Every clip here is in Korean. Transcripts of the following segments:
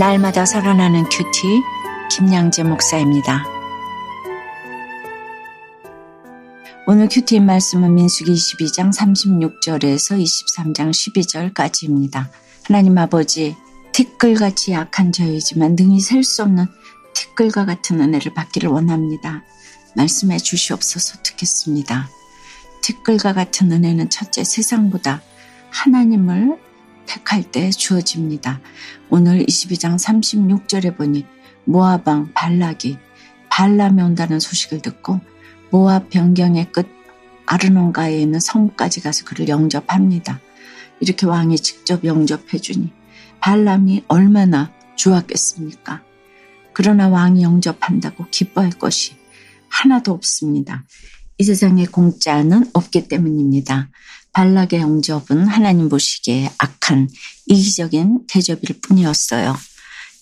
날마다 살아나는 QT 김양재 목사입니다. 오늘 QT 말씀은 민수기 22장 36절에서 23장 12절까지입니다. 하나님 아버지 티끌같이 약한 저이지만 능히 셀 수 없는 티끌과 같은 은혜를 받기를 원합니다. 말씀해 주시옵소서 듣겠습니다. 티끌과 같은 은혜는 첫째 세상보다 하나님을 택할 때 주어집니다. 오늘 22장 36절에 보니 모아방 발락이 발람이 온다는 소식을 듣고 모압 변경의 끝 아르논가에 있는 성까지 가서 그를 영접합니다. 이렇게 왕이 직접 영접해 주니 발람이 얼마나 좋았겠습니까? 그러나 왕이 영접한다고 기뻐할 것이 하나도 없습니다. 이 세상에 공짜는 없기 때문입니다. 발락의 영접은 하나님 보시기에 악한 이기적인 대접일 뿐이었어요.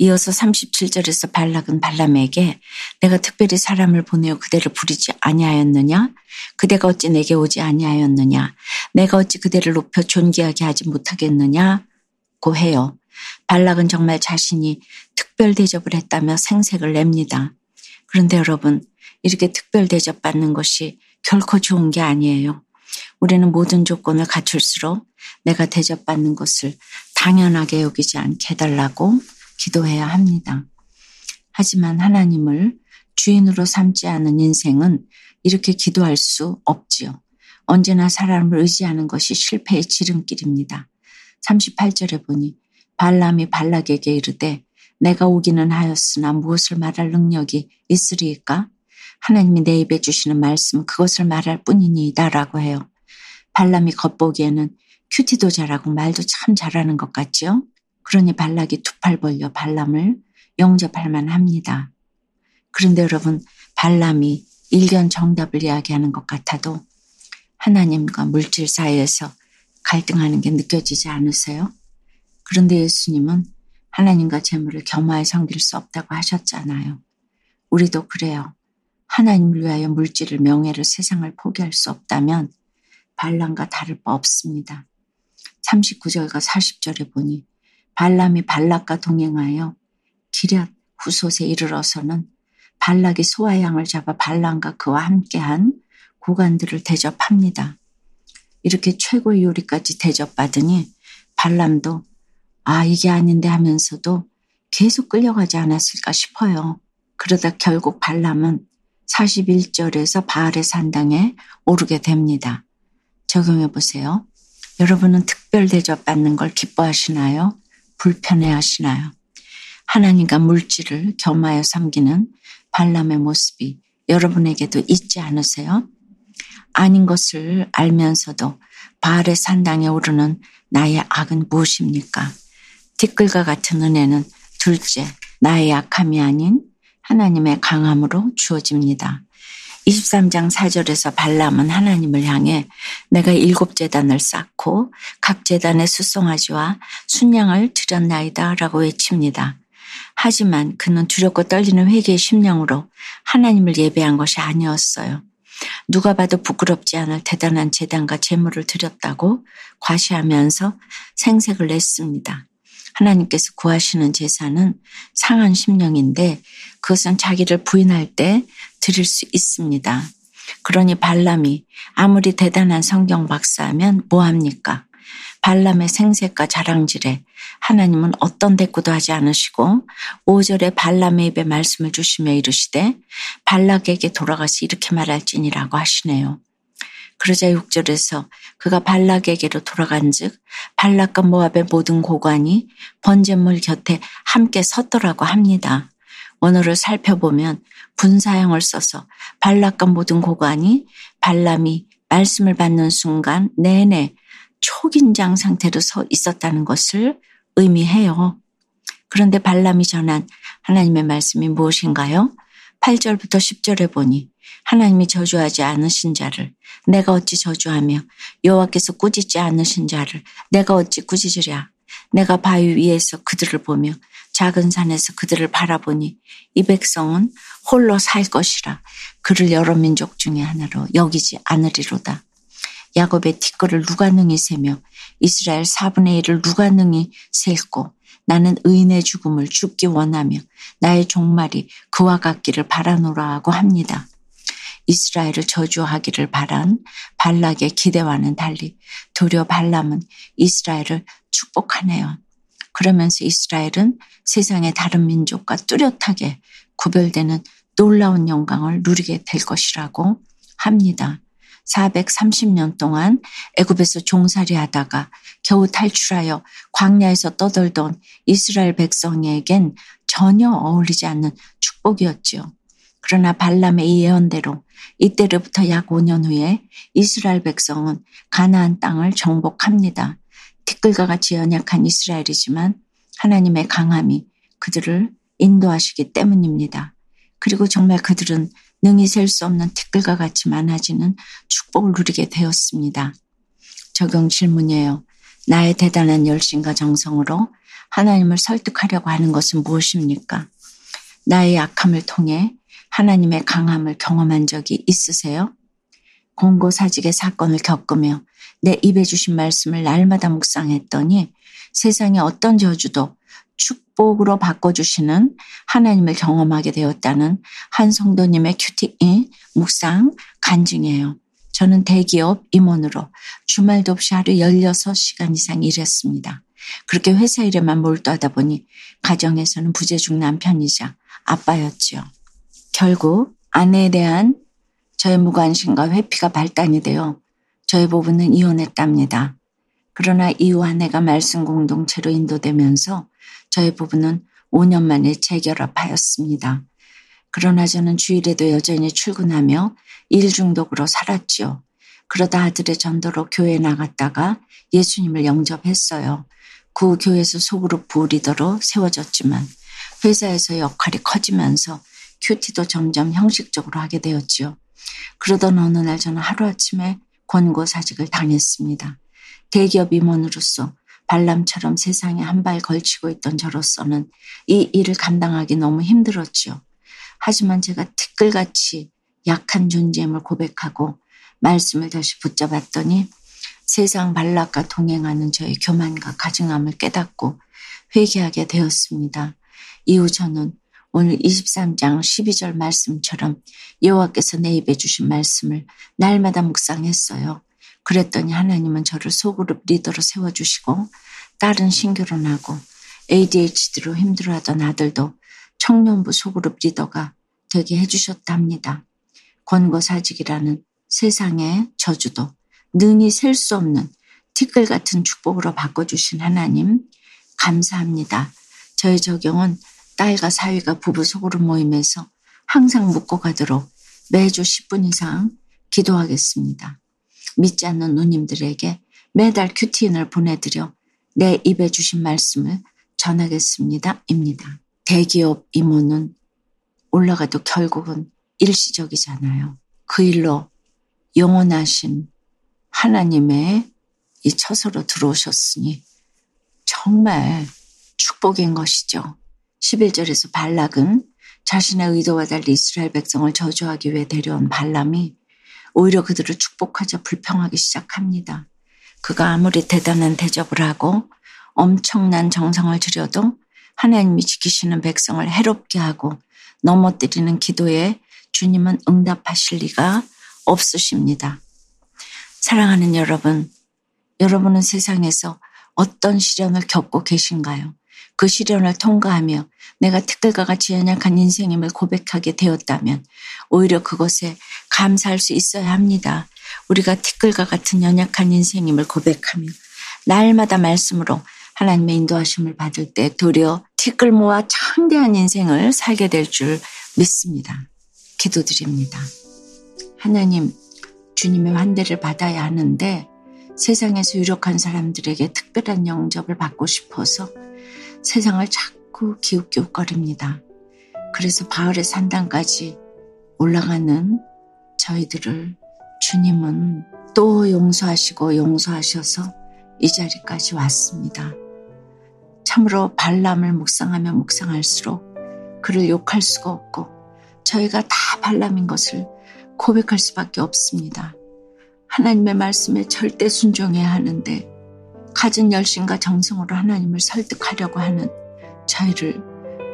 이어서 37절에서 발락은 발람에게 내가 특별히 사람을 보내어 그대를 부리지 아니하였느냐? 그대가 어찌 내게 오지 아니하였느냐? 내가 어찌 그대를 높여 존귀하게 하지 못하겠느냐? 고 해요. 발락은 정말 자신이 특별 대접을 했다며 생색을 냅니다. 그런데 여러분, 이렇게 특별 대접받는 것이 결코 좋은 게 아니에요. 우리는 모든 조건을 갖출수록 내가 대접받는 것을 당연하게 여기지 않게 해달라고 기도해야 합니다. 하지만 하나님을 주인으로 삼지 않은 인생은 이렇게 기도할 수 없지요. 언제나 사람을 의지하는 것이 실패의 지름길입니다. 38절에 보니 발람이 발락에게 이르되 내가 오기는 하였으나 무엇을 말할 능력이 있으리까? 하나님이 내 입에 주시는 말씀 그것을 말할 뿐이니이다라고 해요. 발람이 겉보기에는 큐티도 잘하고 말도 참 잘하는 것 같죠? 그러니 발락이 두 팔 벌려 발람을 영접할 만합니다. 그런데 여러분 발람이 일견 정답을 이야기하는 것 같아도 하나님과 물질 사이에서 갈등하는 게 느껴지지 않으세요? 그런데 예수님은 하나님과 재물을 겸하여 섬길 수 없다고 하셨잖아요. 우리도 그래요. 하나님을 위하여 물질을 명예를 세상을 포기할 수 없다면 발람과 다를 바 없습니다. 39절과 40절에 보니 발람이 발락과 동행하여 기럇 후솥에 이르러서는 발락이 소와 양을 잡아 발람과 그와 함께한 고관들을 대접합니다. 이렇게 최고의 요리까지 대접받으니 발람도 아 이게 아닌데 하면서도 계속 끌려가지 않았을까 싶어요. 그러다 결국 발람은 41절에서 바알의 산당에 오르게 됩니다. 적용해 보세요. 여러분은 특별 대접 받는 걸 기뻐하시나요? 불편해 하시나요? 하나님과 물질을 겸하여 섬기는 발람의 모습이 여러분에게도 있지 않으세요? 아닌 것을 알면서도 바알의 산당에 오르는 나의 악은 무엇입니까? 티끌과 같은 은혜는 둘째, 나의 약함이 아닌 하나님의 강함으로 주어집니다. 23장 4절에서 발람은 하나님을 향해 내가 일곱 재단을 쌓고 각 재단에 수송아지와 순양을 드렸나이다 라고 외칩니다. 하지만 그는 두렵고 떨리는 회개의 심령으로 하나님을 예배한 것이 아니었어요. 누가 봐도 부끄럽지 않을 대단한 재단과 재물을 드렸다고 과시하면서 생색을 냈습니다. 하나님께서 구하시는 제사는 상한 심령인데 그것은 자기를 부인할 때 드릴 수 있습니다. 그러니 발람이 아무리 대단한 성경 박사면 뭐합니까? 발람의 생색과 자랑질에 하나님은 어떤 대꾸도 하지 않으시고 5절에 발람의 입에 말씀을 주시며 이르시되 발락에게 돌아가서 이렇게 말할지니라고 하시네요. 그러자 6절에서 그가 발락에게로 돌아간 즉 발락과 모압의 모든 고관이 번제물 곁에 함께 섰더라고 합니다. 원어를 살펴보면 분사형을 써서 발락과 모든 고관이 발람이 말씀을 받는 순간 내내 초긴장 상태로 서 있었다는 것을 의미해요. 그런데 발람이 전한 하나님의 말씀이 무엇인가요? 8절부터 10절에 보니 하나님이 저주하지 않으신 자를 내가 어찌 저주하며 여호와께서 꾸짖지 않으신 자를 내가 어찌 꾸짖으랴 내가 바위 위에서 그들을 보며 작은 산에서 그들을 바라보니 이 백성은 홀로 살 것이라 그를 여러 민족 중에 하나로 여기지 않으리로다. 야곱의 티끌을 누가 능히 세며 이스라엘 4분의 1을 누가 능히 셀고 나는 의인의 죽음을 죽기 원하며 나의 종말이 그와 같기를 바라노라 하고 합니다. 이스라엘을 저주하기를 바란 발락의 기대와는 달리 도리어 발람은 이스라엘을 축복하네요. 그러면서 이스라엘은 세상의 다른 민족과 뚜렷하게 구별되는 놀라운 영광을 누리게 될 것이라고 합니다. 430년 동안 애굽에서 종살이 하다가 겨우 탈출하여 광야에서 떠돌던 이스라엘 백성에겐 전혀 어울리지 않는 축복이었지요. 그러나 발람의 예언대로 이때로부터 약 5년 후에 이스라엘 백성은 가나안 땅을 정복합니다. 티끌과 같이 연약한 이스라엘이지만 하나님의 강함이 그들을 인도하시기 때문입니다. 그리고 정말 그들은 능히 셀 수 없는 티끌과 같이 많아지는 축복을 누리게 되었습니다. 적용 질문이에요. 나의 대단한 열심과 정성으로 하나님을 설득하려고 하는 것은 무엇입니까? 나의 약함을 통해 하나님의 강함을 경험한 적이 있으세요? 공고사직의 사건을 겪으며 내 입에 주신 말씀을 날마다 묵상했더니 세상의 어떤 저주도 축복으로 바꿔주시는 하나님을 경험하게 되었다는 한 성도님의 큐티인 묵상 간증이에요. 저는 대기업 임원으로 주말도 없이 하루 16시간 이상 일했습니다. 그렇게 회사 일에만 몰두하다 보니 가정에서는 부재중 남편이자 아빠였지요. 결국 아내에 대한 저의 무관심과 회피가 발단이 되어 저의 부부는 이혼했답니다. 그러나 이후 아내가 말씀 공동체로 인도되면서 저의 부부는 5년 만에 재결합하였습니다. 그러나 저는 주일에도 여전히 출근하며 일 중독으로 살았지요. 그러다 아들의 전도로 교회에 나갔다가 예수님을 영접했어요. 그 교회에서 소그룹 부리더로 세워졌지만 회사에서 역할이 커지면서 큐티도 점점 형식적으로 하게 되었지요. 그러던 어느 날 저는 하루아침에 권고사직을 당했습니다. 대기업 임원으로서 발람처럼 세상에 한 발 걸치고 있던 저로서는 이 일을 감당하기 너무 힘들었지요. 하지만 제가 티끌같이 약한 존재임을 고백하고 말씀을 다시 붙잡았더니 세상 발락과 동행하는 저의 교만과 가증함을 깨닫고 회개하게 되었습니다. 이후 저는 오늘 23장 12절 말씀처럼 여호와께서 내 입에 주신 말씀을 날마다 묵상했어요. 그랬더니 하나님은 저를 소그룹 리더로 세워주시고 딸은 신결혼하고 ADHD로 힘들어하던 아들도 청년부 소그룹 리더가 되게 해주셨답니다. 권고사직이라는 세상의 저주도 능히 셀 수 없는 티끌 같은 축복으로 바꿔주신 하나님 감사합니다. 저의 적용은 딸과 사위가 부부 소그룹 모임에서 항상 묵고 가도록 매주 10분 이상 기도하겠습니다. 믿지 않는 누님들에게 매달 큐티인을 보내드려 내 입에 주신 말씀을 전하겠습니다. 입니다. 대기업 임원은 올라가도 결국은 일시적이잖아요. 그 일로 영원하신 하나님의 이 처소로 들어오셨으니 정말 축복인 것이죠. 11절에서 발락은 자신의 의도와 달리 이스라엘 백성을 저주하기 위해 데려온 발람이 오히려 그들을 축복하자 불평하기 시작합니다. 그가 아무리 대단한 대접을 하고 엄청난 정성을 들여도 하나님이 지키시는 백성을 해롭게 하고 넘어뜨리는 기도에 주님은 응답하실 리가 없으십니다. 사랑하는 여러분, 여러분은 세상에서 어떤 시련을 겪고 계신가요? 그 시련을 통과하며 내가 특별과 같이 연약한 인생임을 고백하게 되었다면 오히려 그것에 감사할 수 있어야 합니다. 우리가 티끌과 같은 연약한 인생임을 고백하며 날마다 말씀으로 하나님의 인도하심을 받을 때 도리어 티끌 모아 창대한 인생을 살게 될 줄 믿습니다. 기도드립니다. 하나님, 주님의 환대를 받아야 하는데 세상에서 유력한 사람들에게 특별한 영접을 받고 싶어서 세상을 자꾸 기웃기웃거립니다. 그래서 바울의 산당까지 올라가는 저희들을 주님은 또 용서하시고 용서하셔서 이 자리까지 왔습니다. 참으로 발람을 묵상하며 묵상할수록 그를 욕할 수가 없고 저희가 다 발람인 것을 고백할 수밖에 없습니다. 하나님의 말씀에 절대 순종해야 하는데 가진 열심과 정성으로 하나님을 설득하려고 하는 저희를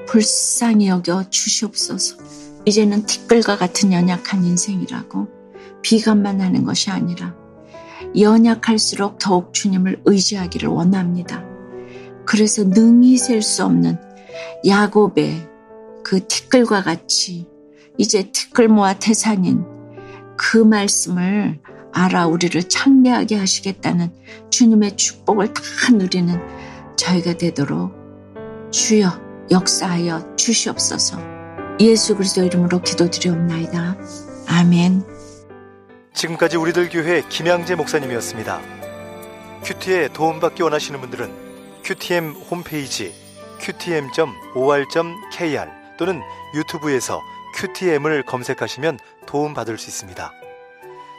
불쌍히 여겨 주시옵소서. 이제는 티끌과 같은 연약한 인생이라고 비관만 하는 것이 아니라 연약할수록 더욱 주님을 의지하기를 원합니다. 그래서 능히 셀 수 없는 야곱의 그 티끌과 같이 이제 티끌 모아 태산인 그 말씀을 알아 우리를 창대하게 하시겠다는 주님의 축복을 다 누리는 저희가 되도록 주여 역사하여 주시옵소서 예수 그리스도 이름으로 기도드리옵나이다. 아멘. 지금까지 우리들 교회 김양재 목사님이었습니다. 큐티에 도움받기 원하시는 분들은 큐티엠 홈페이지 qtm.or.kr 또는 유튜브에서 큐티엠을 검색하시면 도움받을 수 있습니다.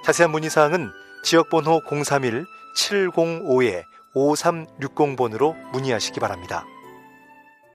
자세한 문의사항은 지역번호 031-705-5360번으로 문의하시기 바랍니다.